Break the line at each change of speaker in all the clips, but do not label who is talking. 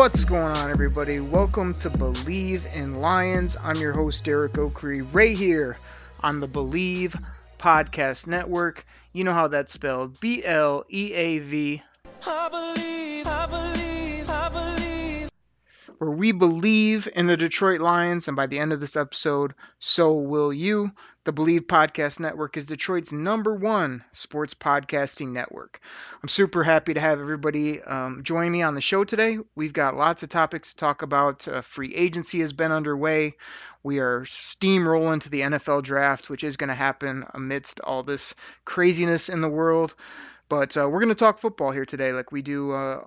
What's going on, everybody? Welcome to Bleav in Lions. I'm your host, Derek Okrie, right here on the Bleav Podcast Network. You know how that's spelled B L E A V. I believe, I believe, I believe. Where we believe in the Detroit Lions, and by the end of this episode, so will you. The Bleav Podcast Network is Detroit's number one sports podcasting network. I'm super happy to have everybody um, join me on the show today. We've got lots of topics to talk about. Uh, free agency has been underway. We are steamrolling to the NFL draft, which is going to happen amidst all this craziness in the world. But uh, we're going to talk football here today, like we do uh,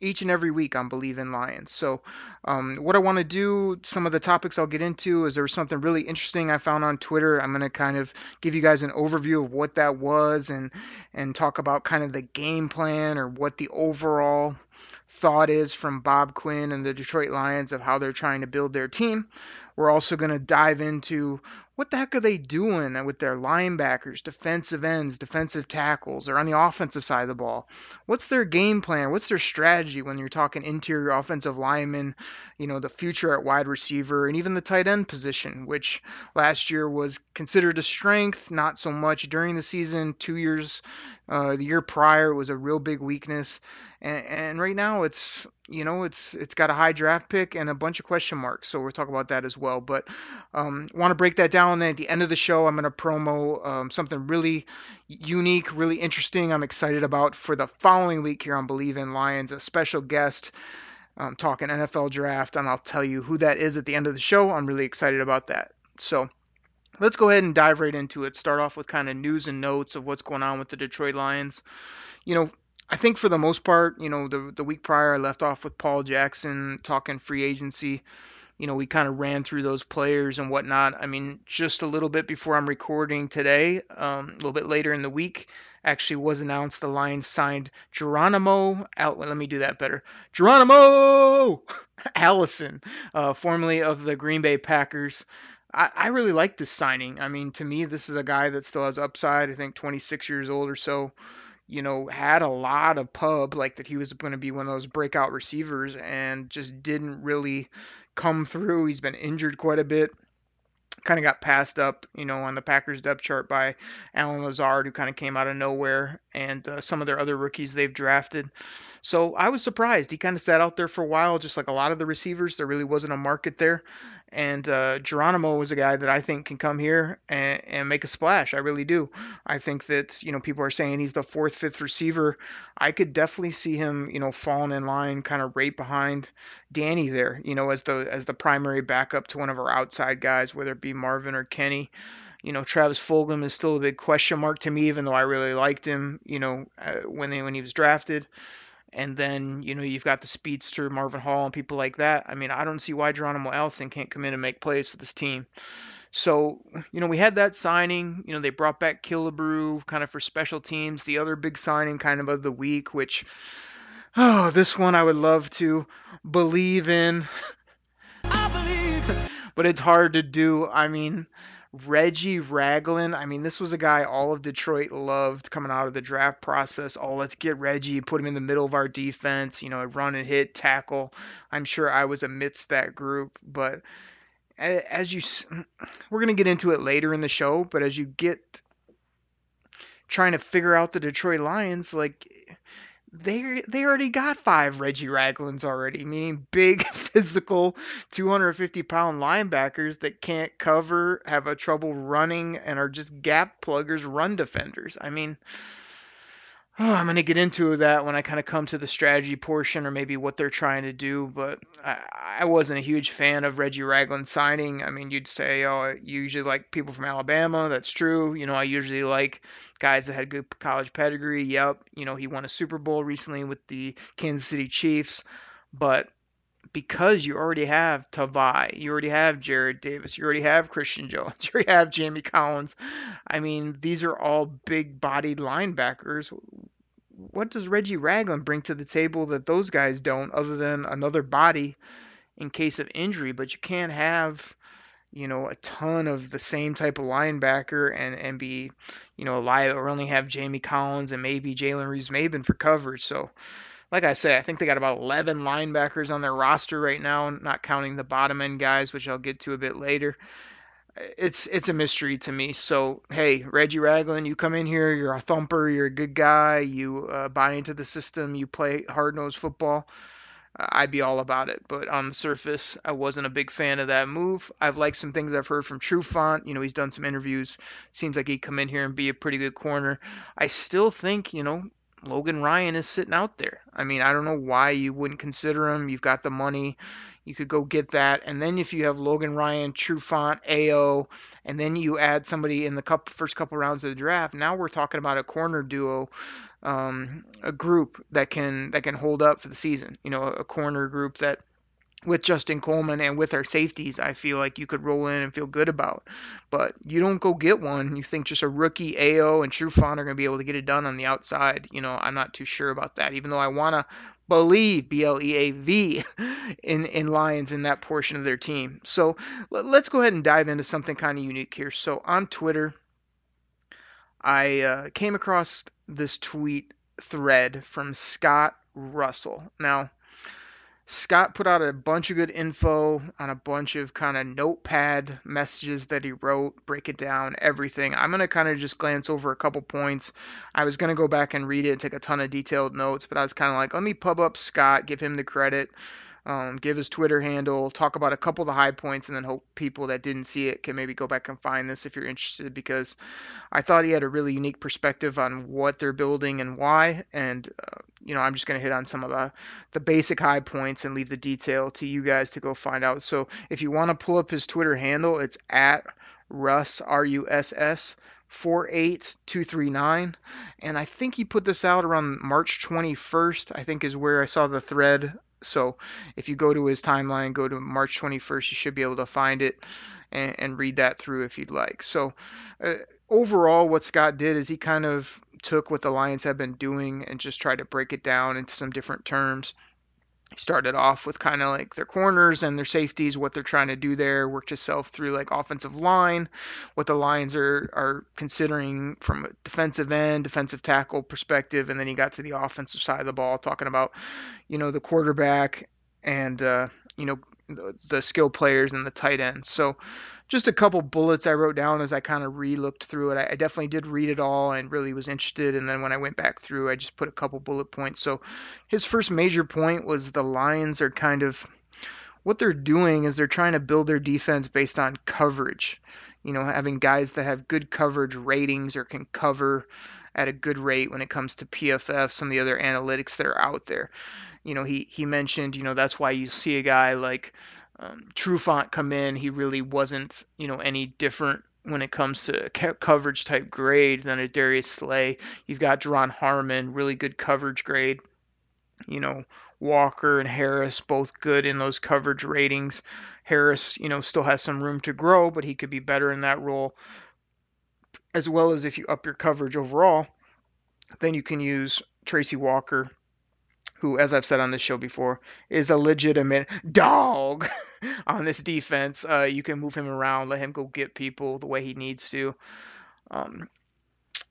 each and every week on Bleav in Lions. So, um, what I want to do, some of the topics I'll get into, is there was something really interesting I found on Twitter. I'm going to kind of give you guys an overview of what that was and and talk about kind of the game plan or what the overall thought is from Bob Quinn and the Detroit Lions of how they're trying to build their team. We're also going to dive into what the heck are they doing with their linebackers, defensive ends, defensive tackles, or on the offensive side of the ball? What's their game plan? What's their strategy when you're talking interior offensive linemen, you know, the future at wide receiver, and even the tight end position, which last year was considered a strength, not so much during the season. Two years, uh, the year prior was a real big weakness, and, and right now it's you know it's it's got a high draft pick and a bunch of question marks. So we'll talk about that as well. But um, want to break that down and at the end of the show, I'm going to promo um, something really unique, really interesting. I'm excited about for the following week here on Bleav in Lions, a special guest um, talking NFL draft, and I'll tell you who that is at the end of the show. I'm really excited about that. So let's go ahead and dive right into it. Start off with kind of news and notes of what's going on with the Detroit Lions. You know, I think for the most part, you know, the the week prior I left off with Paul Jackson talking free agency you know, we kind of ran through those players and whatnot. I mean, just a little bit before I'm recording today, um, a little bit later in the week, actually was announced the Lions signed Geronimo. Al- let me do that better. Geronimo Allison, uh, formerly of the Green Bay Packers. I, I really like this signing. I mean, to me, this is a guy that still has upside. I think 26 years old or so you know, had a lot of pub, like that he was going to be one of those breakout receivers and just didn't really come through. He's been injured quite a bit. Kind of got passed up, you know, on the Packers depth chart by Allen Lazard, who kind of came out of nowhere, and uh, some of their other rookies they've drafted. So I was surprised. He kind of sat out there for a while, just like a lot of the receivers. There really wasn't a market there. And uh, Geronimo was a guy that I think can come here and, and make a splash. I really do. I think that you know people are saying he's the fourth, fifth receiver. I could definitely see him, you know, falling in line, kind of right behind Danny there. You know, as the as the primary backup to one of our outside guys, whether it be Marvin or Kenny you know Travis Fulgham is still a big question mark to me, even though I really liked him. You know uh, when they, when he was drafted and then you know you've got the speedster Marvin Hall and people like that. I mean, I don't see why Geronimo Allison can't come in and make plays for this team. So you know we had that signing. You know they brought back Killebrew kind of for special teams. The other big signing kind of of the week, which oh this one I would love to believe in. I believe, but it's hard to do. I mean Reggie Ragland. I mean, this was a guy all of Detroit loved coming out of the draft process. Oh, let's get Reggie, put him in the middle of our defense, you know, run and hit, tackle. I'm sure I was amidst that group, but as you we're going to get into it later in the show, but as you get trying to figure out the Detroit Lions, like they they already got five Reggie Raglands already, meaning big physical 250 pound linebackers that can't cover, have a trouble running, and are just gap pluggers, run defenders. I mean, Oh, I'm going to get into that when I kind of come to the strategy portion or maybe what they're trying to do. But I, I wasn't a huge fan of Reggie Ragland signing. I mean, you'd say, oh, you usually like people from Alabama. That's true. You know, I usually like guys that had good college pedigree. Yep. You know, he won a Super Bowl recently with the Kansas City Chiefs. But because you already have Tavai, you already have Jarrad Davis, you already have Christian Jones, you already have Jamie Collins. I mean, these are all big bodied linebackers what does Reggie Ragland bring to the table that those guys don't, other than another body in case of injury? But you can't have, you know, a ton of the same type of linebacker and and be, you know, alive or only have Jamie Collins and maybe Jalen Reeves-Maybin for coverage. So, like I say, I think they got about 11 linebackers on their roster right now, not counting the bottom end guys, which I'll get to a bit later it's it's a mystery to me. So hey, Reggie Ragland, you come in here, you're a thumper, you're a good guy, you uh, buy into the system, you play hard nosed football. I'd be all about it, but on the surface, I wasn't a big fan of that move. I've liked some things I've heard from Trufant. You know, he's done some interviews. Seems like he'd come in here and be a pretty good corner. I still think, you know, Logan Ryan is sitting out there. I mean, I don't know why you wouldn't consider him. You've got the money. You could go get that. And then if you have Logan Ryan, Trufant, AO, and then you add somebody in the couple, first couple rounds of the draft, now we're talking about a corner duo, um, a group that can that can hold up for the season. You know, a corner group that with Justin Coleman and with our safeties, I feel like you could roll in and feel good about. But you don't go get one. You think just a rookie AO and Trufant are going to be able to get it done on the outside. You know, I'm not too sure about that. Even though I want to believe B L E A V in in Lions in that portion of their team. So let's go ahead and dive into something kind of unique here. So on Twitter, I uh, came across this tweet thread from Scott Russell. Now Scott put out a bunch of good info on a bunch of kind of notepad messages that he wrote, break it down, everything. I'm going to kind of just glance over a couple points. I was going to go back and read it and take a ton of detailed notes, but I was kind of like, let me pub up Scott, give him the credit um, give his Twitter handle, talk about a couple of the high points, and then hope people that didn't see it can maybe go back and find this if you're interested because I thought he had a really unique perspective on what they're building and why. And, uh, you know, I'm just going to hit on some of the, the basic high points and leave the detail to you guys to go find out. So if you want to pull up his Twitter handle, it's at Russ, R U S S. 48239 and I think he put this out around March 21st I think is where I saw the thread so if you go to his timeline, go to March 21st, you should be able to find it and, and read that through if you'd like. So uh, overall, what Scott did is he kind of took what the Lions have been doing and just tried to break it down into some different terms started off with kind of like their corners and their safeties, what they're trying to do there, worked itself through like offensive line, what the Lions are are considering from a defensive end, defensive tackle perspective, and then he got to the offensive side of the ball, talking about, you know, the quarterback and uh, you know the, the skill players and the tight ends. So just a couple bullets I wrote down as I kind of re-looked through it. I, I, definitely did read it all and really was interested. And then when I went back through, I just put a couple bullet points. So his first major point was the Lions are kind of what they're doing is they're trying to build their defense based on coverage. You know, having guys that have good coverage ratings or can cover at a good rate when it comes to PFF, some of the other analytics that are out there. You know, he he mentioned, you know, that's why you see a guy like um, Trufant come in, he really wasn't, you know, any different when it comes to coverage type grade than a Darius Slay. You've got Duron Harmon, really good coverage grade. You know, Walker and Harris both good in those coverage ratings. Harris, you know, still has some room to grow, but he could be better in that role. As well as if you up your coverage overall, then you can use Tracy Walker who, as I've said on this show before, is a legitimate dog on this defense. Uh, you can move him around, let him go get people the way he needs to. Um,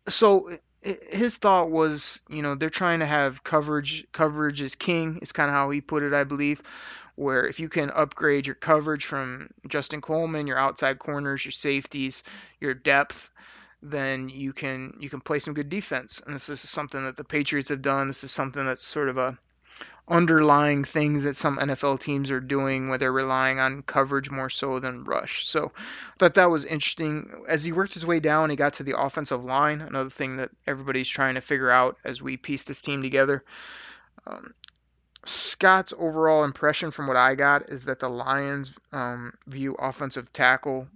so his thought was, you know, they're trying to have coverage. Coverage is king. Is kind of how he put it, I believe. Where if you can upgrade your coverage from Justin Coleman, your outside corners, your safeties, your depth, then you can you can play some good defense. And this is something that the Patriots have done. This is something that's sort of a underlying things that some NFL teams are doing where they're relying on coverage more so than rush. So I thought that was interesting. As he worked his way down, he got to the offensive line, another thing that everybody's trying to figure out as we piece this team together. Um, Scott's overall impression from what I got is that the Lions um, view offensive tackle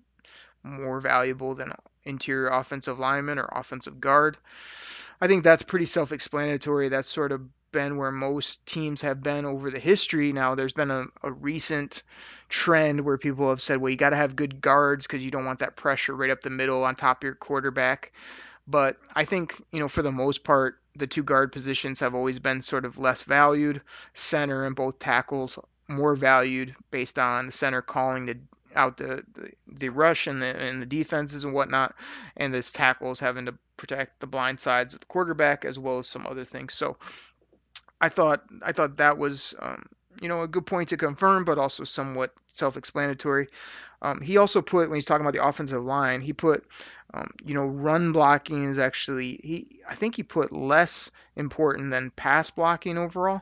more valuable than interior offensive lineman or offensive guard. I think that's pretty self explanatory. That's sort of been where most teams have been over the history. Now, there's been a, a recent trend where people have said, well, you got to have good guards because you don't want that pressure right up the middle on top of your quarterback. But I think, you know, for the most part, the two guard positions have always been sort of less valued. Center and both tackles more valued based on the center calling the out the, the, rush and the and the defenses and whatnot, and this tackles having to protect the blind sides of the quarterback as well as some other things. So I thought I thought that was um, you know a good point to confirm, but also somewhat self-explanatory. Um, he also put when he's talking about the offensive line, he put um, you know run blocking is actually he I think he put less important than pass blocking overall.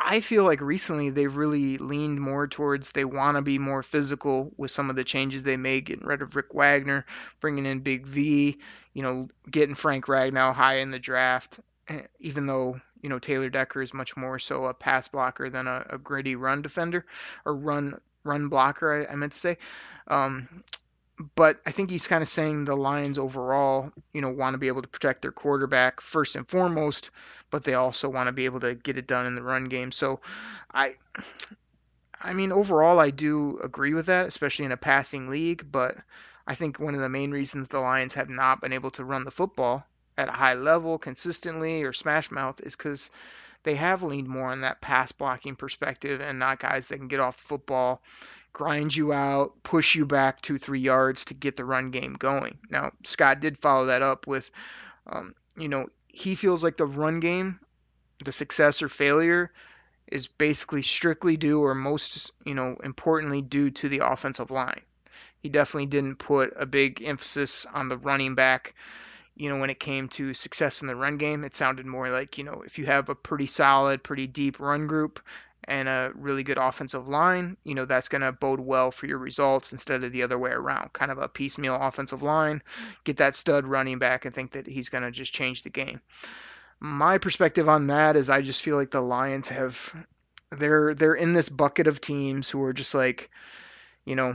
I feel like recently they've really leaned more towards they want to be more physical with some of the changes they made, getting rid of Rick Wagner, bringing in Big V, you know, getting Frank Ragnow high in the draft, eh, even though you know Taylor Decker is much more so a pass blocker than a, a gritty run defender or run run blocker. I, I meant to say. Um, but I think he's kind of saying the Lions overall, you know, want to be able to protect their quarterback first and foremost, but they also want to be able to get it done in the run game. So, I, I mean, overall, I do agree with that, especially in a passing league. But I think one of the main reasons the Lions have not been able to run the football at a high level consistently or smash mouth is because they have leaned more on that pass blocking perspective and not guys that can get off the football, grind you out, push you back two, three yards to get the run game going. Now, Scott did follow that up with, um, you know, he feels like the run game, the success or failure, is basically strictly due or most, you know, importantly due to the offensive line. He definitely didn't put a big emphasis on the running back you know, when it came to success in the run game, it sounded more like, you know, if you have a pretty solid, pretty deep run group and a really good offensive line, you know, that's going to bode well for your results instead of the other way around. Kind of a piecemeal offensive line, get that stud running back and think that he's going to just change the game. My perspective on that is I just feel like the Lions have they're they're in this bucket of teams who are just like, you know,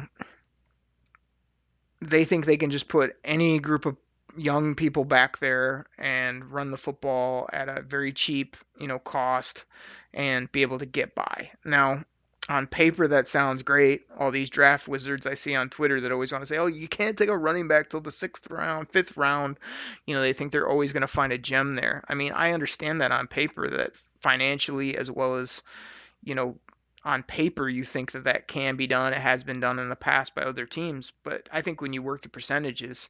they think they can just put any group of young people back there and run the football at a very cheap, you know, cost and be able to get by. Now, on paper that sounds great. All these draft wizards I see on Twitter that always want to say, "Oh, you can't take a running back till the 6th round, 5th round." You know, they think they're always going to find a gem there. I mean, I understand that on paper that financially as well as, you know, on paper you think that that can be done. It has been done in the past by other teams, but I think when you work the percentages,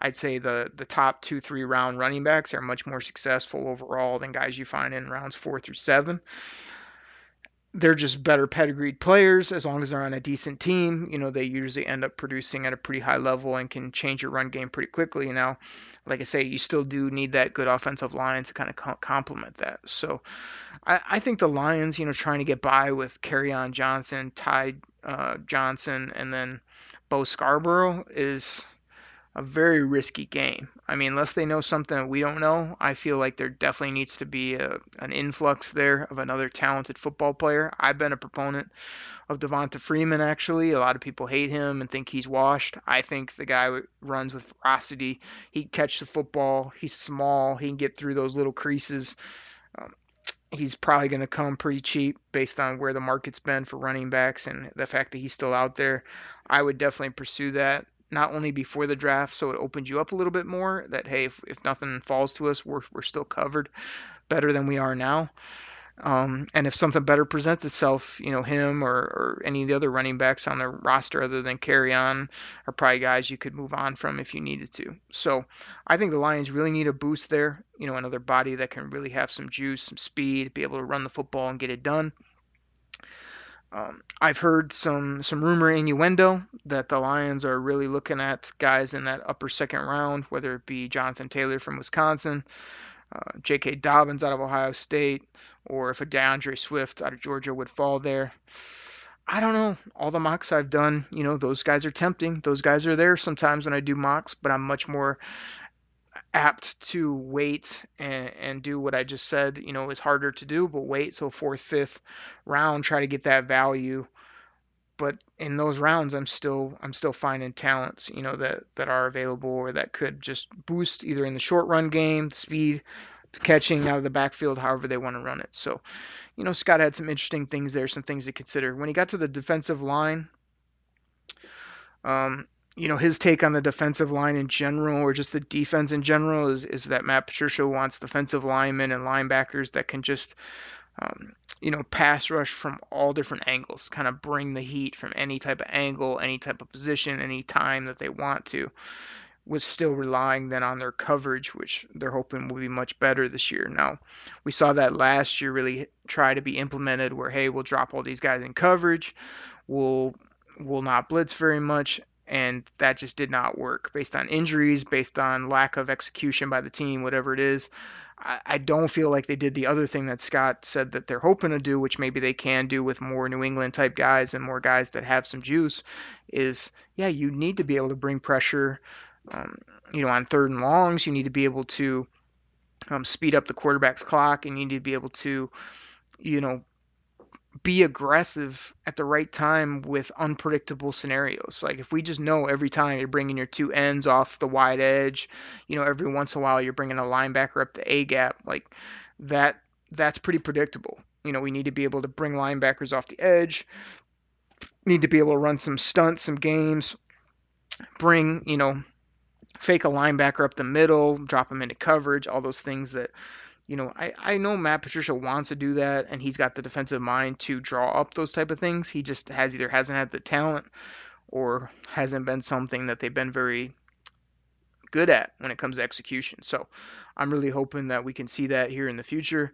I'd say the the top two three round running backs are much more successful overall than guys you find in rounds four through seven. They're just better pedigreed players as long as they're on a decent team. You know, they usually end up producing at a pretty high level and can change your run game pretty quickly. Now, like I say, you still do need that good offensive line to kind of complement that. So, I, I think the Lions, you know, trying to get by with Kerryon Johnson, Ty uh, Johnson, and then Bo Scarborough is a very risky game. I mean, unless they know something that we don't know, I feel like there definitely needs to be a, an influx there of another talented football player. I've been a proponent of Devonta Freeman, actually. A lot of people hate him and think he's washed. I think the guy runs with ferocity. He can catch the football. He's small. He can get through those little creases. Um, he's probably going to come pretty cheap based on where the market's been for running backs and the fact that he's still out there. I would definitely pursue that not only before the draft, so it opens you up a little bit more that hey, if, if nothing falls to us, we're we're still covered better than we are now. Um, and if something better presents itself, you know, him or, or any of the other running backs on the roster other than Kerryon are probably guys you could move on from if you needed to. So I think the Lions really need a boost there, you know, another body that can really have some juice, some speed, be able to run the football and get it done. Um, I've heard some some rumor innuendo that the Lions are really looking at guys in that upper second round, whether it be Jonathan Taylor from Wisconsin, uh, J.K. Dobbins out of Ohio State, or if a D'Andre Swift out of Georgia would fall there. I don't know. All the mocks I've done, you know, those guys are tempting. Those guys are there sometimes when I do mocks, but I'm much more apt to wait and, and do what I just said. You know, it's harder to do, but wait so fourth, fifth round, try to get that value. But in those rounds, I'm still I'm still finding talents, you know, that that are available or that could just boost either in the short run game, the speed, catching out of the backfield, however they want to run it. So, you know, Scott had some interesting things there, some things to consider. When he got to the defensive line, um, you know, his take on the defensive line in general, or just the defense in general, is, is that Matt Patricia wants defensive linemen and linebackers that can just, um, you know, pass rush from all different angles, kind of bring the heat from any type of angle, any type of position, any time that they want to was still relying then on their coverage, which they're hoping will be much better this year. Now, we saw that last year really try to be implemented where, hey, we'll drop all these guys in coverage, we'll will not blitz very much, and that just did not work based on injuries, based on lack of execution by the team, whatever it is. I, don't feel like they did the other thing that Scott said that they're hoping to do, which maybe they can do with more New England type guys and more guys that have some juice. Is yeah, you need to be able to bring pressure um, you know, on third and longs, you need to be able to um, speed up the quarterback's clock, and you need to be able to, you know, be aggressive at the right time with unpredictable scenarios. Like if we just know every time you're bringing your two ends off the wide edge, you know, every once in a while you're bringing a linebacker up the A gap, like that. That's pretty predictable. You know, we need to be able to bring linebackers off the edge. Need to be able to run some stunts, some games. Bring, you know, fake a linebacker up the middle, drop him into coverage, all those things that, you know, I, I know Matt Patricia wants to do that and he's got the defensive mind to draw up those type of things. He just has either hasn't had the talent or hasn't been something that they've been very good at when it comes to execution. So I'm really hoping that we can see that here in the future.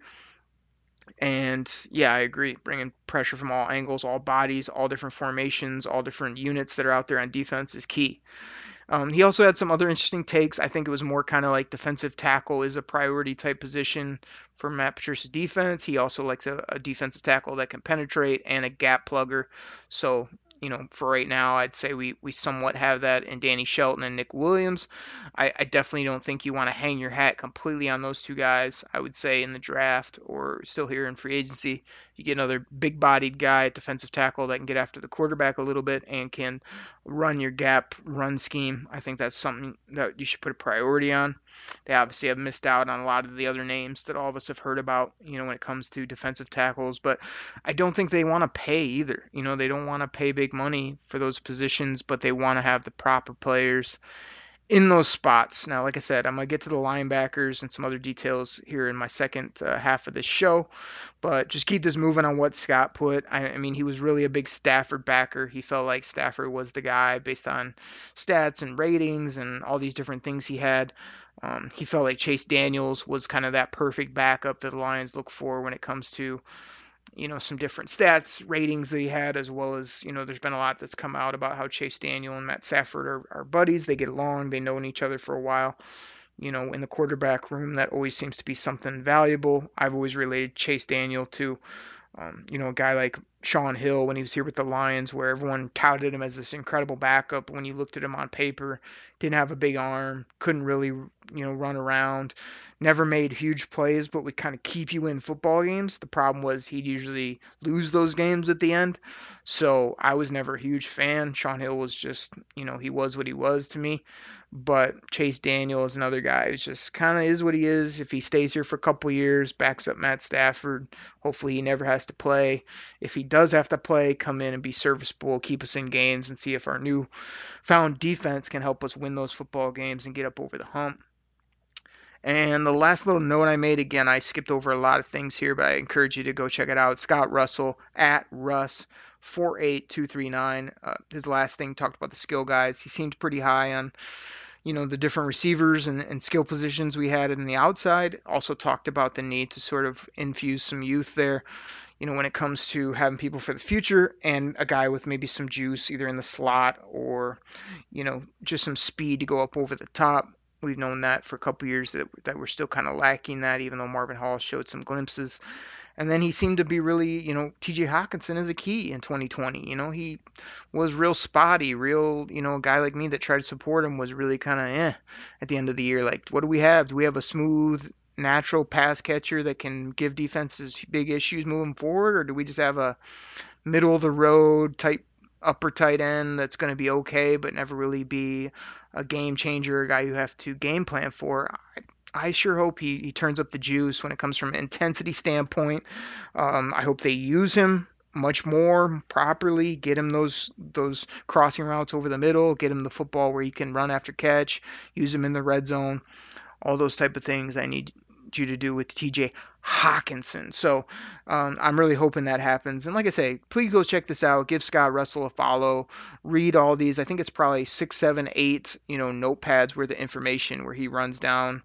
And yeah, I agree. Bringing pressure from all angles, all bodies, all different formations, all different units that are out there on defense is key. Um, he also had some other interesting takes. I think it was more kind of like defensive tackle is a priority type position for Matt Patricia's defense. He also likes a, a defensive tackle that can penetrate and a gap plugger. So you know, for right now, I'd say we, we somewhat have that in Danny Shelton and Nick Williams. I, I definitely don't think you want to hang your hat completely on those two guys. I would say in the draft or still here in free agency, you get another big bodied guy at defensive tackle that can get after the quarterback a little bit and can run your gap run scheme. I think that's something that you should put a priority on. They obviously have missed out on a lot of the other names that all of us have heard about, you know, when it comes to defensive tackles, but I don't think they want to pay either. You know, they don't want to pay big money for those positions, but they want to have the proper players in those spots. Now, like I said, I'm going to get to the linebackers and some other details here in my second uh, half of this show, but just keep this moving on what Scott put. I, I, mean, he was really a big Stafford backer. He felt like Stafford was the guy based on stats and ratings and all these different things he had. Um, he felt like Chase Daniels was kind of that perfect backup that the Lions look for when it comes to you know some different stats ratings that he had as well as you know there's been a lot that's come out about how chase daniel and matt stafford are, are buddies. They get along. They know each other for a while. You know in the quarterback room that always seems to be something valuable. I've always related chase daniel to um, you know a guy like Shaun Hill when he was here with the Lions, where everyone touted him as this incredible backup. When you looked at him on paper, didn't have a big arm, couldn't really, you know, run around never made huge plays, but would kind of keep you in football games. The problem was he'd usually lose those games at the end. So I was never a huge fan. Shaun Hill was just, you know, he was what he was to me. But Chase Daniel is another guy who's just kind of is what he is. If he stays here for a couple years, backs up Matt Stafford, hopefully he never has to play. If he does have to play, come in and be serviceable, keep us in games, and see if our new found defense can help us win those football games and get up over the hump. And the last little note I made, again, I skipped over a lot of things here, but I encourage you to go check it out. Scott Russell at Russ. 48239. Uh, his last thing talked about the skill guys. He seemed pretty high on, you know, the different receivers and, and skill positions we had in the outside. Also talked about the need to sort of infuse some youth there, you know, when it comes to having people for the future and a guy with maybe some juice either in the slot or, you know, just some speed to go up over the top We've known that for a couple years that that we're still kind of lacking that, even though Marvin Hall showed some glimpses. And then he seemed to be really, you know, T.J. Hockenson is a key in 2020. You know, he was real spotty, real, you know, a guy like me that tried to support him was really kind of eh at the end of the year. Like, what do we have? Do we have a smooth, natural pass catcher that can give defenses big issues moving forward, or do we just have a middle of the road type upper tight end that's going to be okay, but never really be a game changer, a guy you have to game plan for. I, I sure hope he, he turns up the juice when it comes from an intensity standpoint. Um, I hope they use him much more properly, get him those those crossing routes over the middle, get him the football where he can run after catch, use him in the red zone, all those type of things I need you to do with TJ Hockenson. So um, I'm really hoping that happens. And like I say, please go check this out. Give Scott Russell a follow. Read all these. I think it's probably six, seven, eight, you know, notepads where the information where he runs down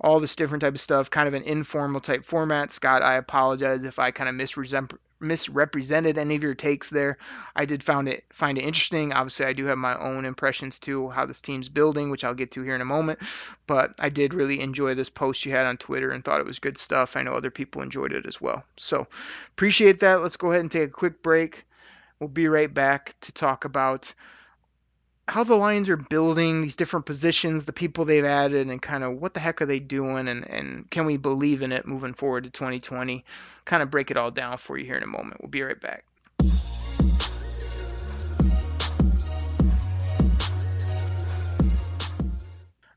all this different type of stuff, kind of an informal type format. Scott, I apologize if I kind of misrepresent misrepresented any of your takes there. I did found it find it interesting. Obviously, I do have my own impressions too how this team's building, which I'll get to here in a moment. But I did really enjoy this post you had on Twitter and thought it was good stuff. I know other people enjoyed it as well. So appreciate that. Let's go ahead and take a quick break. We'll be right back to talk about how the Lions are building these different positions, the people they've added, and kind of what the heck are they doing, and, and can we believe in it moving forward to 2020? Kind of break it all down for you here in a moment. We'll be right back.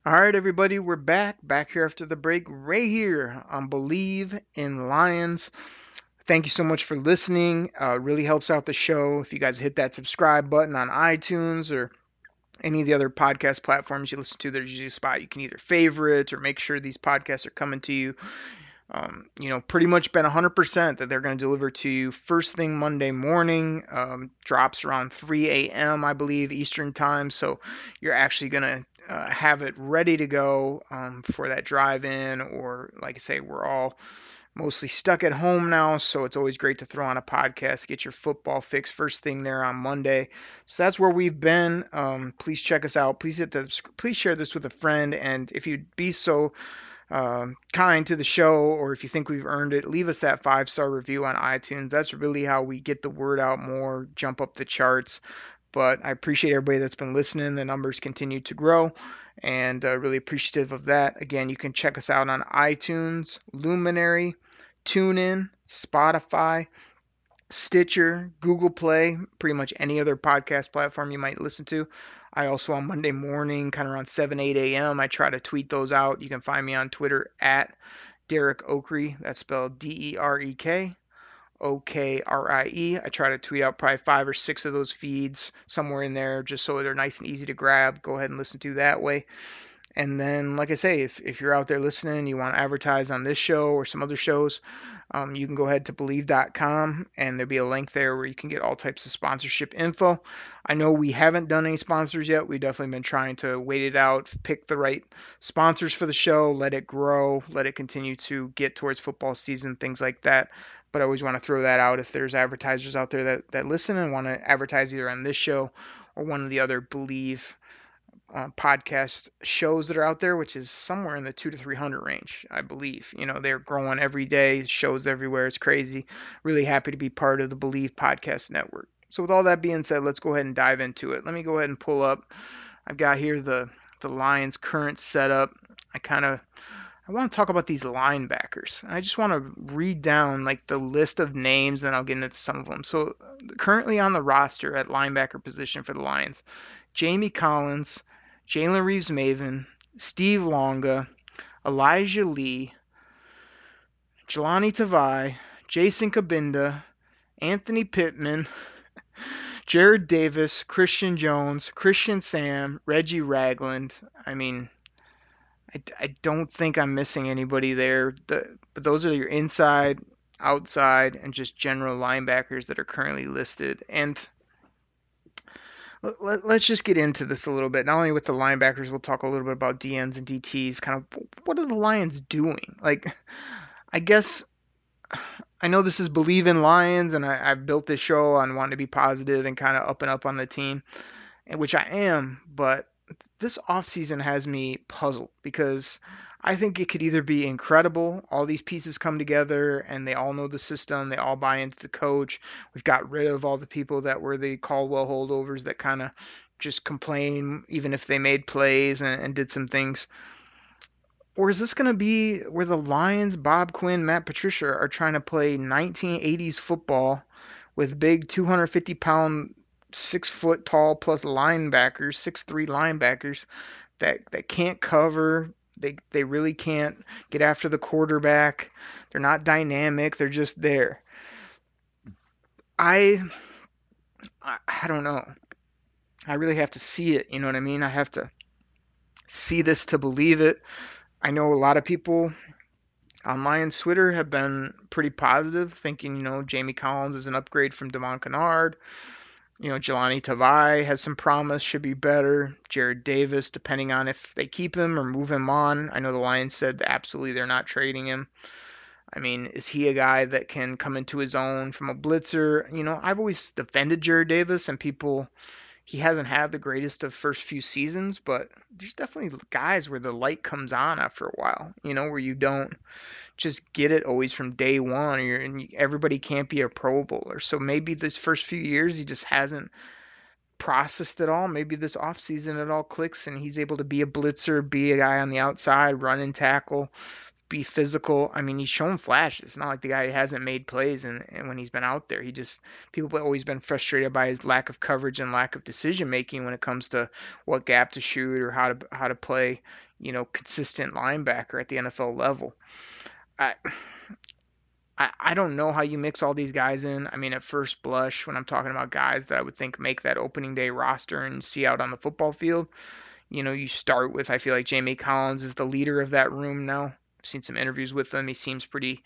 All right, everybody, we're back. Back here after the break, right here on Bleav in Lions. Thank you so much for listening. Uh, really helps out the show if you guys hit that subscribe button on iTunes or any of the other podcast platforms you listen to, there's usually a spot you can either favorite or make sure these podcasts are coming to you. Um, you know, pretty much been 100% that they're going to deliver to you first thing Monday morning. Um, drops around 3 a.m., I believe, Eastern time. So you're actually going to uh, have it ready to go um, for that drive in, or like I say, we're all mostly stuck at home now, so it's always great to throw on a podcast, get your football fix first thing there on Monday. So that's where we've been. Um, please check us out. Please hit the please share this with a friend, and if you'd be so um, kind to the show, or if you think we've earned it, leave us that five star review on iTunes. That's really how we get the word out more, jump up the charts. But I appreciate everybody that's been listening. The numbers continue to grow and uh, really appreciative of that. Again, you can check us out on iTunes, Luminary, TuneIn, Spotify, Stitcher, Google Play, pretty much any other podcast platform you might listen to. I also on Monday morning, kind of around 7, 8 a.m., I try to tweet those out. You can find me on Twitter at Derek Okrie. That's spelled D E R E K O K R I E. I try to tweet out probably five or six of those feeds somewhere in there just so they're nice and easy to grab. Go ahead and listen to that way. And then, like I say, if, if you're out there listening, you want to advertise on this show or some other shows, um, you can go ahead to bleav.com and there'll be a link there where you can get all types of sponsorship info. I know we haven't done any sponsors yet. We've definitely been trying to wait it out, pick the right sponsors for the show, let it grow, let it continue to get towards football season, things like that. But I always want to throw that out if there's advertisers out there that, that listen and want to advertise either on this show or one of the other Bleav uh, podcast shows that are out there, which is somewhere in the two to three hundred range, I believe. You know, they're growing every day, shows everywhere. It's crazy. Really happy to be part of the Bleav Podcast Network. So, with all that being said, let's go ahead and dive into it. Let me go ahead and pull up. I've got here the the Lions' current setup. I kind of I want to talk about these linebackers. I just want to read down like the list of names, then I'll get into some of them. So currently on the roster at linebacker position for the Lions, Jamie Collins, Jalen Reeves Maybin, Steve Longa, Elijah Lee, Jahlani Tavai, Jason Cabinda, Anthony Pittman, Jared Davis, Christian Jones, Christian Sam, Reggie Ragland. I mean, I, I don't think I'm missing anybody there. The, but those are your inside, outside, and just general linebackers that are currently listed. And let, us just get into this a little bit. Not only with the linebackers, we'll talk a little bit about DNs and DTs. Kind of what are the Lions doing? Like, I guess I know this is Bleav in Lions, and I, have built this show on wanting to be positive and kind of up and up on the team, which I am. But this offseason has me puzzled because I think it could either be incredible, all these pieces come together and they all know the system, they all buy into the coach. We've got rid of all the people that were the Caldwell holdovers that kind of just complain even if they made plays and, and did some things. Or is this going to be where the Lions, Bob Quinn, Matt Patricia are trying to play 1980s football with big 250 pound, six foot tall plus linebackers, six three linebackers that that can't cover. They they really can't get after the quarterback. They're not dynamic. They're just there. I I don't know. I really have to see it. You know what I mean? I have to see this to believe it. I know a lot of people on Lions Twitter have been pretty positive, thinking, you know, Jamie Collins is an upgrade from Devon Kennard. You know, Jahlani Tavai has some promise, should be better. Jarrad Davis, depending on if they keep him or move him on. I know the Lions said absolutely they're not trading him. I mean, is he a guy that can come into his own from a blitzer? You know, I've always defended Jarrad Davis, and people, he hasn't had the greatest of first few seasons, but there's definitely guys where the light comes on after a while, you know, where you don't just get it always from day one, or and everybody can't be a Pro Bowler. So maybe this first few years he just hasn't processed it all. Maybe this offseason it all clicks and he's able to be a blitzer, be a guy on the outside, run and tackle, be physical. I mean, he's shown flashes. It's not like the guy hasn't made plays and, and when he's been out there. He just people have always been frustrated by his lack of coverage and lack of decision making when it comes to what gap to shoot or how to how to play, you know, consistent linebacker at the NFL level. I, I, I don't know how you mix all these guys in. I mean, at first blush, when I'm talking about guys that I would think make that opening day roster and see out on the football field, you know, you start with I feel like Jamie Collins is the leader of that room now. Seen some interviews with him. He seems pretty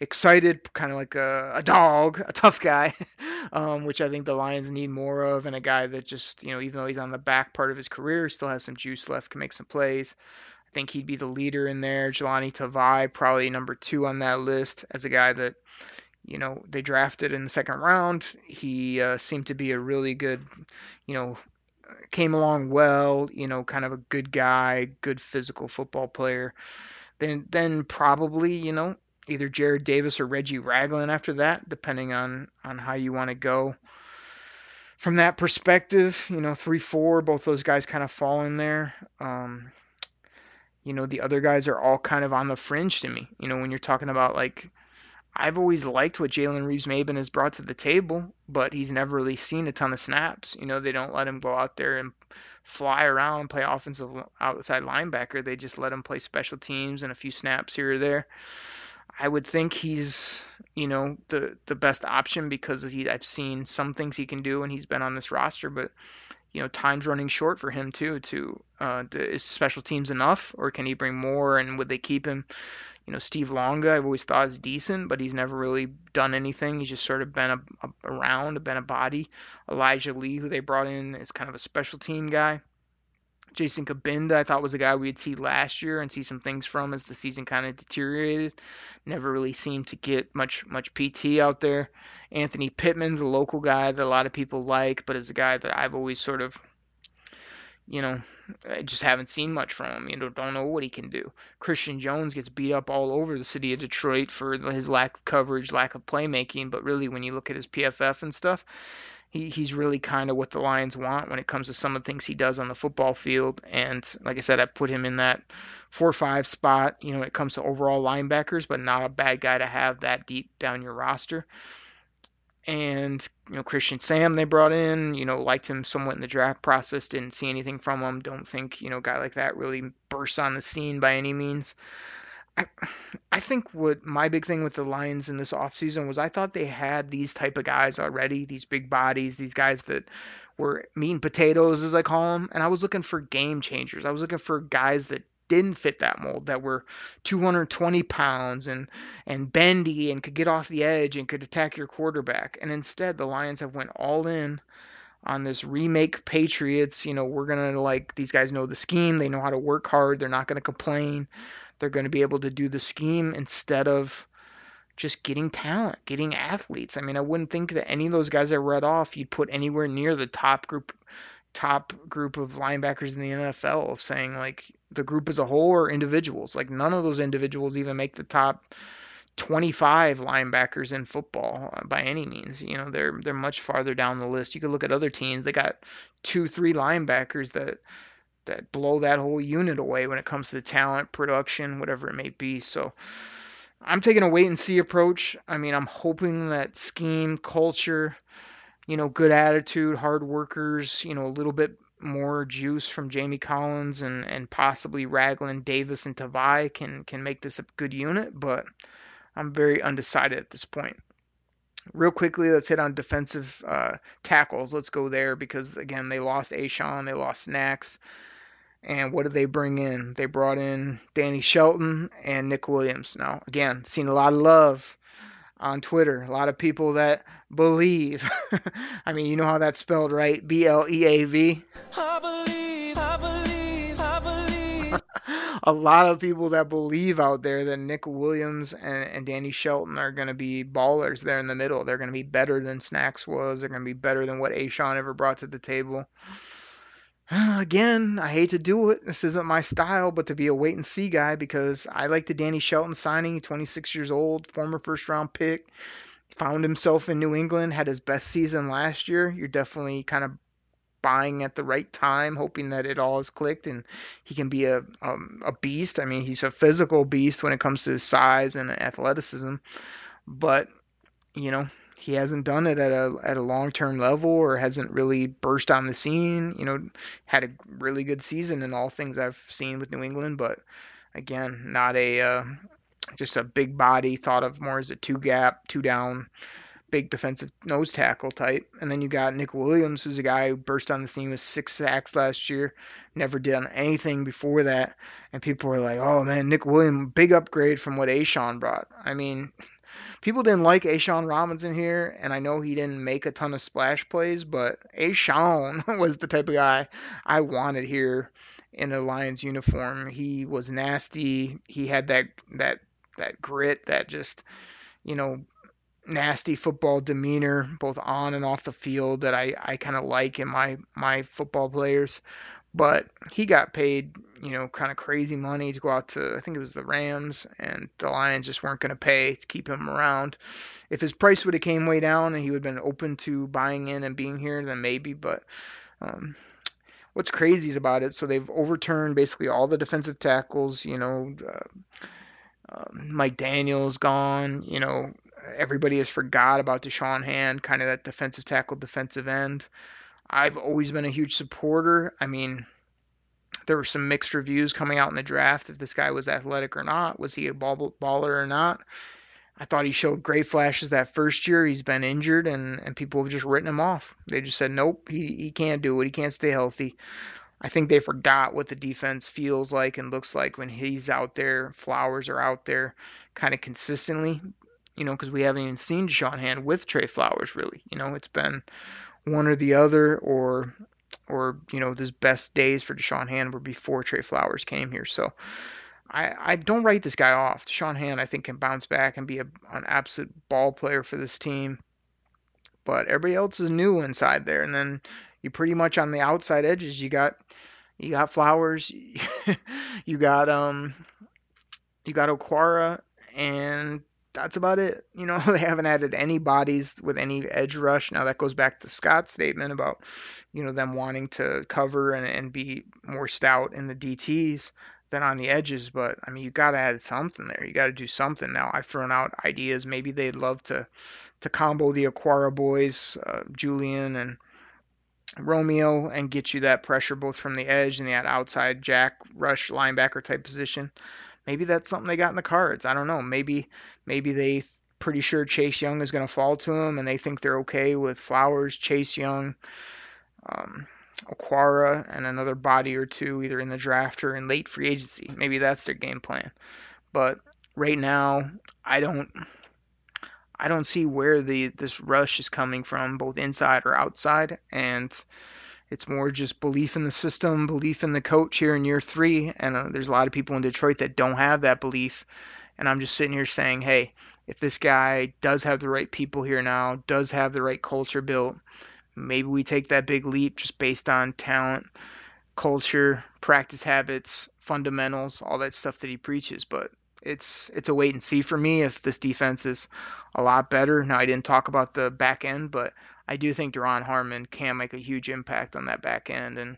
excited, kind of like a, a dog, a tough guy, um, which I think the Lions need more of, and a guy that just, you know, even though he's on the back part of his career, still has some juice left, can make some plays I think he'd be the leader in there. Jahlani Tavai, probably number two on that list as a guy that, you know, they drafted in the second round. He uh, seemed to be a really good, you know, came along well, you know, kind of a good guy, good physical football player. Then, then probably, you know, either Jarrad Davis or Reggie Ragland after that, depending on on how you want to go. From that perspective, you know, three, four, both those guys kind of fall in there. Um, you know, the other guys are all kind of on the fringe to me. You know, when you're talking about like, I've always liked what Jalen Reeves-Maybin has brought to the table, but he's never really seen a ton of snaps. You know, they don't let him go out there and fly around and play offensive outside linebacker. They just let him play special teams and a few snaps here or there. I would think he's, you know, the the best option because he I've seen some things he can do and he's been on this roster, but you know, time's running short for him too. To, uh, to is special teams enough, or can he bring more? And would they keep him? You know, Steve Longa, I've always thought is decent, but he's never really done anything. He's just sort of been a, a, around, been a body. Elijah Lee, who they brought in, is kind of a special team guy. Jason Cabinda, I thought was a guy we'd see last year and see some things from as the season kind of deteriorated. Never really seemed to get much much PT out there. Anthony Pittman's a local guy that a lot of people like, but is a guy that I've always sort of, you know, I just haven't seen much from him. You know, don't know what he can do. Christian Jones gets beat up all over the city of Detroit for his lack of coverage, lack of playmaking, but really when you look at his PFF and stuff, he, he's really kind of what the Lions want when it comes to some of the things he does on the football field. And like I said, I put him in that four or five spot, you know, when it comes to overall linebackers, but not a bad guy to have that deep down your roster. And, you know, Christian Sam they brought in, you know, liked him somewhat in the draft process, didn't see anything from him. Don't think, you know, a guy like that really bursts on the scene by any means. I, I think what my big thing with the Lions in this offseason was I thought they had these type of guys already, these big bodies, these guys that were meat and potatoes as I call them, and I was looking for game changers. I was looking for guys that didn't fit that mold, that were 220 pounds and and bendy and could get off the edge and could attack your quarterback. And instead, the Lions have went all in on this remake Patriots. You know, we're gonna like these guys know the scheme, they know how to work hard, they're not gonna complain. They're going to be able to do the scheme instead of just getting talent, getting athletes. I mean, I wouldn't think that any of those guys I read off you'd put anywhere near the top group top group of linebackers in the NFL, of saying like the group as a whole or individuals. Like none of those individuals even make the top 25 linebackers in football uh, by any means. You know, they're they're much farther down the list. You could look at other teams; they got two, three linebackers that that blow that whole unit away when it comes to talent, production, whatever it may be. So. I'm taking a wait and see approach. I mean, I'm hoping that scheme, culture, you know, good attitude, hard workers, you know, a little bit more juice from Jamie Collins and, and possibly Ragland, Davis, and Tavai can can make this a good unit, but I'm very undecided at this point. Real quickly, let's hit on defensive uh, tackles. Let's go there because again, they lost A'Shawn, they lost Snacks, and what did they bring in? They brought in Danny Shelton and Nick Williams. Now, again, seen a lot of love on Twitter. A lot of people that believe. I mean, you know how that's spelled, right? B L E A V. I believe, I believe, I believe. a lot of people that believe out there that Nick Williams and, and Danny Shelton are going to be ballers there in the middle. They're going to be better than Snacks was. They're going to be better than what A'Shawn ever brought to the table. Again, I hate to do it. This isn't my style, but to be a wait and see guy because I like the Danny Shelton signing, 26 years old, former first round pick, found himself in New England, had his best season last year. You're definitely kind of buying at the right time, hoping that it all has clicked and he can be a um, a beast. I mean, he's a physical beast when it comes to his size and athleticism, but you know, he hasn't done it at a at a long term level or hasn't really burst on the scene. You know, had a really good season in all things I've seen with New England, but again, not a uh, just a big body. Thought of more as a two gap, two down, big defensive nose tackle type. And then you got Nick Williams, who's a guy who burst on the scene with six sacks last year, never done anything before that. And people were like, "Oh man, Nick Williams, big upgrade from what A'Shawn brought." I mean people didn't like A'Shawn Robinson here, and I know he didn't make a ton of splash plays, but A'Shawn was the type of guy I wanted here in a Lions uniform. He was nasty. He had that that that grit, that just you know nasty football demeanor, both on and off the field that I I kind of like in my my football players. But he got paid you know, kind of crazy money to go out to, I think it was the Rams, and the Lions just weren't going to pay to keep him around. If his price would have came way down and he would have been open to buying in and being here, then maybe. But um, what's crazy is about it, so they've overturned basically all the defensive tackles. You know, uh, uh, Mike Daniels gone. You know, everybody has forgot about Da'Shawn Hand, kind of that defensive tackle, defensive end. I've always been a huge supporter. I mean, there were some mixed reviews coming out in the draft if this guy was athletic or not. Was he a ball, baller or not? I thought he showed great flashes that first year. He's been injured, and, and people have just written him off. They just said, nope, he, he can't do it. He can't stay healthy. I think they forgot what the defense feels like and looks like when he's out there, Flowers are out there kind of consistently, you know, because we haven't even seen Sean Hand with Trey Flowers really. You know, it's been one or the other, or or you know those best days for Da'Shawn Hand were before Trey Flowers came here. So I, I don't write this guy off. Da'Shawn Hand I think can bounce back and be a, an absolute ball player for this team. But everybody else is new inside there, and then you pretty much on the outside edges you got you got Flowers, you got um you got Okwara, and that's about it. You know, they haven't added any bodies with any edge rush. Now that goes back to Scott's statement about, you know, them wanting to cover and, and be more stout in the DTs than on the edges. But I mean, you got to add something there. You got to do something. Now I've thrown out ideas. Maybe they'd love to to combo the Okwara boys, uh, Julian and Romeo, and get you that pressure both from the edge and that outside jack rush linebacker type position maybe that's something they got in the cards. I don't know. Maybe maybe they pretty sure Chase Young is going to fall to them, and they think they're okay with Flowers, Chase Young, um, Okwara, and another body or two, either in the draft or in late free agency. Maybe that's their game plan. But right now, I don't. I don't see where the this rush is coming from, both inside or outside, and it's more just belief in the system, belief in the coach here in year three. And uh, there's a lot of people in Detroit that don't have that belief. And I'm just sitting here saying, hey, if this guy does have the right people here now, does have the right culture built, maybe we take that big leap just based on talent, culture, practice habits, fundamentals, all that stuff that he preaches. But it's it's a wait and see for me if this defense is a lot better. Now I didn't talk about the back end, but I do think Duron Harmon can make a huge impact on that back end, and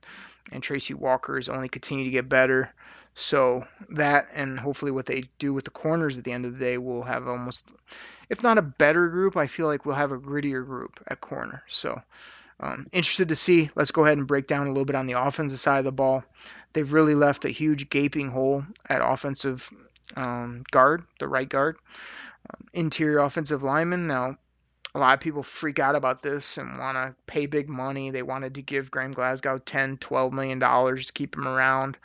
and Tracy Walker is only continue to get better. So that and hopefully what they do with the corners at the end of the day will have almost, if not a better group, I feel like we'll have a grittier group at corner. So um, interested to see. Let's go ahead and break down a little bit on the offensive side of the ball. They've really left a huge gaping hole at offensive um, guard, the right guard, um, interior offensive lineman. Now, a lot of people freak out about this and want to pay big money. They wanted to give Graham Glasgow 10, 12 million dollars to keep him around.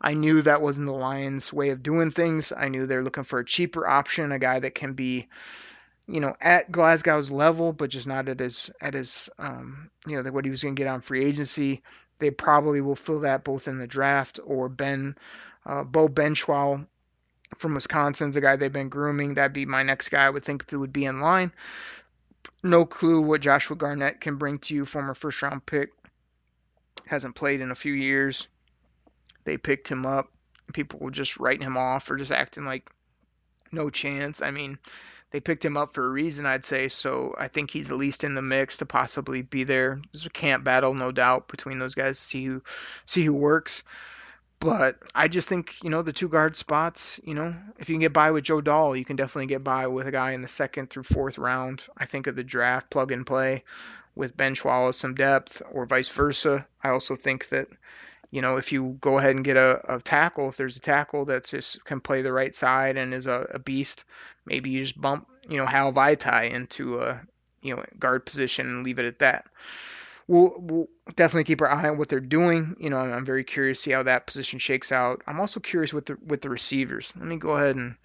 I knew that wasn't the Lions' way of doing things. I knew they're looking for a cheaper option, a guy that can be, you know, at Glasgow's level, but just not at his at his um, you know what he was going to get on free agency. They probably will fill that both in the draft or Ben uh, Beau Benzschawel from Wisconsin's a guy they've been grooming. That'd be my next guy I would think would be in line. No clue what Joshua Garnett can bring to you, former first round pick. Hasn't played in a few years. They picked him up. People were just writing him off or just acting like no chance. I mean, they picked him up for a reason, I'd say. So I think he's at least in the mix to possibly be there. There's a camp battle, no doubt, between those guys to see who see who works. But I just think, you know, the two guard spots, you know, if you can get by with Joe Dahl, you can definitely get by with a guy in the second through fourth round. I think of the draft, plug and play with Ben Benzschawel some depth or vice versa. I also think that, you know, if you go ahead and get a, a tackle, if there's a tackle that just can play the right side and is a, a beast, maybe you just bump, you know, Hal Vaitai into a, you know, guard position and leave it at that we'll, we'll definitely keep our eye on what they're doing. You know, I'm, very curious to see how that position shakes out. I'm also curious with the with the receivers. Let me go ahead and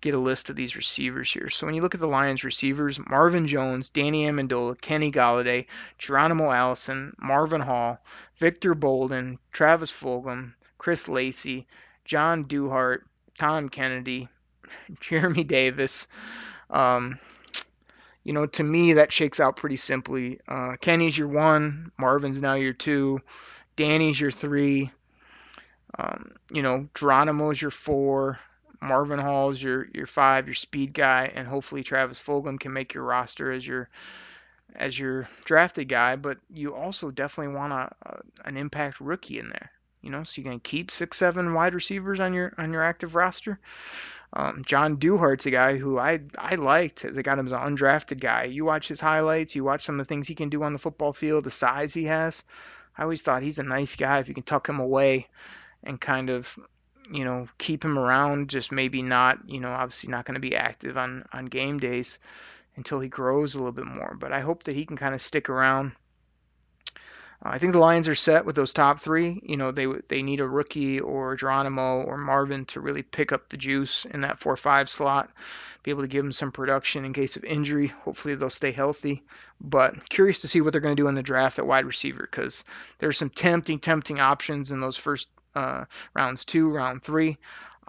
get a list of these receivers here. So when you look at the Lions receivers, Marvin Jones, Danny Amendola, Kenny Golladay, Geronimo Allison, Marvin Hall, Victor Bolden, Travis Fulgham, Chris Lacey, John Duhart, Tom Kennedy, Jeremy Davis, um, you know, to me, that shakes out pretty simply. Uh, Kenny's your one, Marvin's now your two, Danny's your three, um, you know, Geronimo's your four, Marvin Hall's your your five, your speed guy, and hopefully Travis Fulgham can make your roster as your as your drafted guy. But you also definitely want a, a an impact rookie in there. You know, so you're gonna keep six, seven wide receivers on your on your active roster. Um, John Duhart's a guy who I I liked as I got him as an undrafted guy. You watch his highlights, you watch some of the things he can do on the football field, the size he has. I always thought he's a nice guy if you can tuck him away and kind of you know keep him around. Just maybe not you know obviously not going to be active on on game days until he grows a little bit more. But I hope that he can kind of stick around I think the Lions are set with those top three. You know, they they need a rookie or Geronimo or Marvin to really pick up the juice in that four-five slot, be able to give them some production in case of injury. Hopefully, they'll stay healthy. But curious to see what they're going to do in the draft at wide receiver because there's some tempting, tempting options in those first uh, rounds two, round three.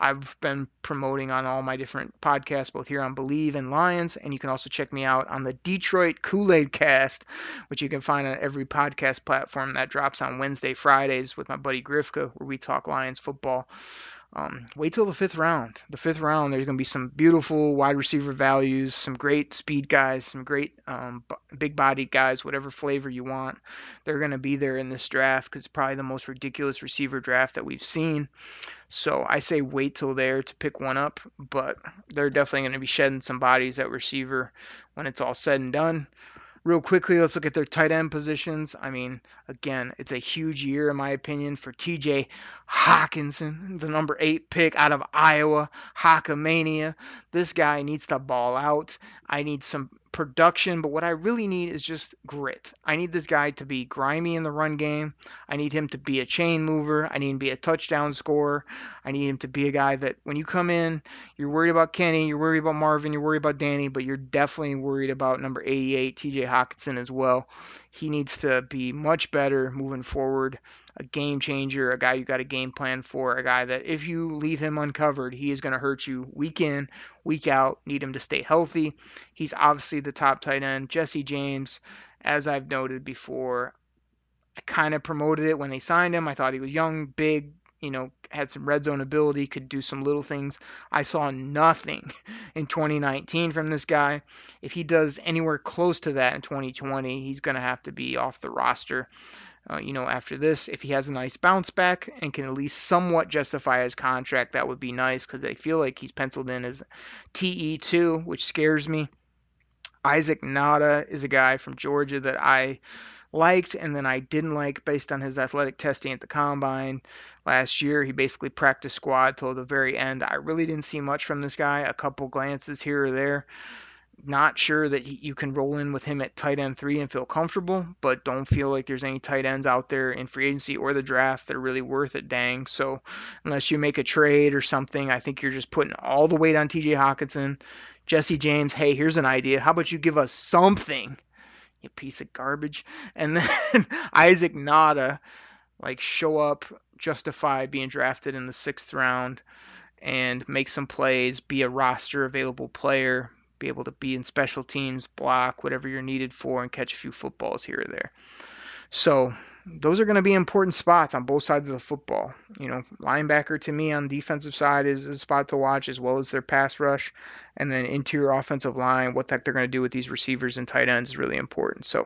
I've been promoting on all my different podcasts, both here on Bleav and Lions, and you can also check me out on the Detroit Kool Aid Cast, which you can find on every podcast platform that drops on Wednesday, Fridays with my buddy Grifka, where we talk Lions football. Um, wait till the fifth round. The fifth round, there's going to be some beautiful wide receiver values, some great speed guys, some great um, big body guys, whatever flavor you want. They're going to be there in this draft because it's probably the most ridiculous receiver draft that we've seen. So I say wait till there to pick one up, but they're definitely going to be shedding some bodies at receiver when it's all said and done. Real quickly, let's look at their tight end positions. I mean, again, it's a huge year, in my opinion, for TJ Hockenson, the number eight pick out of Iowa, Hockamania. This guy needs to ball out. I need some production, but what I really need is just grit. I need this guy to be grimy in the run game. I need him to be a chain mover. I need him to be a touchdown scorer. I need him to be a guy that when you come in, you're worried about Kenny, you're worried about Marvin, you're worried about Danny, but you're definitely worried about number 88, TJ Hockenson as well. He needs to be much better moving forward a game changer, a guy you got a game plan for, a guy that if you leave him uncovered, he is going to hurt you week in, week out. Need him to stay healthy. He's obviously the top tight end. Jesse James as I've noted before, I kind of promoted it when they signed him. I thought he was young, big, you know, had some red zone ability, could do some little things. I saw nothing in 2019 from this guy. If he does anywhere close to that in 2020, he's going to have to be off the roster. Uh, you know, after this, if he has a nice bounce back and can at least somewhat justify his contract, that would be nice because I feel like he's penciled in as TE2, which scares me. Isaac Nauta is a guy from Georgia that I liked and then I didn't like based on his athletic testing at the combine last year. He basically practiced squad till the very end. I really didn't see much from this guy, a couple glances here or there. Not sure that he, you can roll in with him at tight end three and feel comfortable, but don't feel like there's any tight ends out there in free agency or the draft that are really worth it, dang. So, unless you make a trade or something, I think you're just putting all the weight on TJ Hockenson. Jesse James, hey, here's an idea. How about you give us something? You piece of garbage. And then Isaac Nauta, like, show up, justify being drafted in the sixth round, and make some plays, be a roster available player, be able to be in special teams, block, whatever you're needed for, and catch a few footballs here or there. So those are going to be important spots on both sides of the football. You know, linebacker to me on defensive side is a spot to watch as well as their pass rush, and then interior offensive line. What the heck they're going to do with these receivers and tight ends is really important. So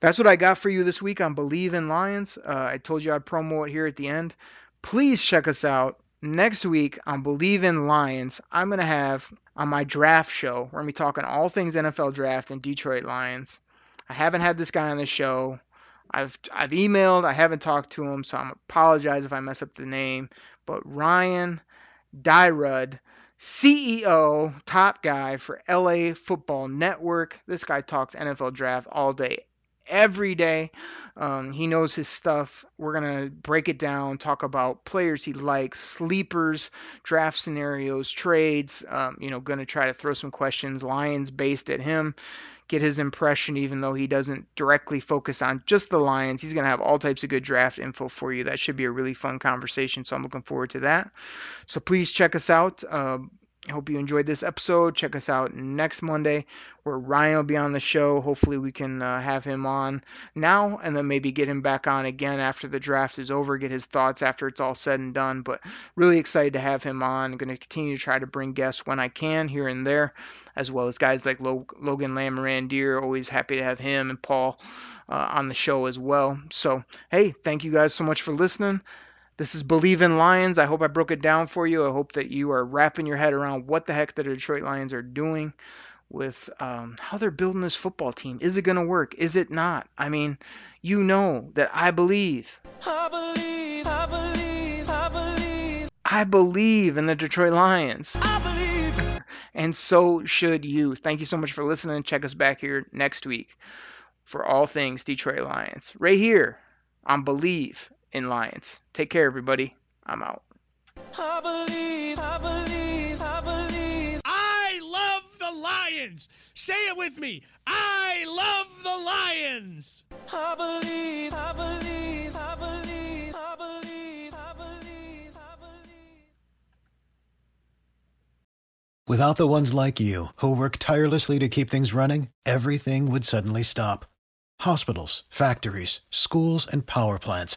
that's what I got for you this week on Bleav in Lions. Uh, I told you I'd promo it here at the end. Please check us out next week on Bleav in Lions. I'm going to have on my draft show. We're going to be talking all things NFL draft and Detroit Lions. I haven't had this guy on the show. I've I've emailed. I haven't talked to him, so I apologize if I mess up the name. But Ryan Dyrud, CEO, top guy for LA Football Network. This guy talks NFL draft all day, every day. Um, he knows his stuff. We're going to break it down, talk about players he likes, sleepers, draft scenarios, trades. Um, you know, going to try to throw some questions, Lions based at him, get his impression, even though he doesn't directly focus on just the Lions. He's going to have all types of good draft info for you. That should be a really fun conversation. So I'm looking forward to that. So please check us out. Uh, I hope you enjoyed this episode. Check us out next Monday where Ryan will be on the show. Hopefully, we can uh, have him on now and then maybe get him back on again after the draft is over, get his thoughts after it's all said and done. But really excited to have him on. I'm going to continue to try to bring guests when I can here and there, as well as guys like Logan Lamorandier. Always happy to have him and Paul uh, on the show as well. So, hey, thank you guys so much for listening. This is Bleav in Lions. I hope I broke it down for you. I hope that you are wrapping your head around what the heck the Detroit Lions are doing with um, how they're building this football team. Is it going to work? Is it not? I mean, you know that I believe. I believe, I believe, I believe. I believe in the Detroit Lions. I believe. and so should you. Thank you so much for listening. Check us back here next week for all things Detroit Lions. Right here on Bleav in Lions. Take care, everybody. I'm out. I believe, I believe, I believe.
I love the Lions. Say it with me. I love the Lions. I believe, I believe, I believe, I believe, I believe, I believe.
Without the ones like you, who work tirelessly to keep things running, everything would suddenly stop. Hospitals, factories, schools, and power plants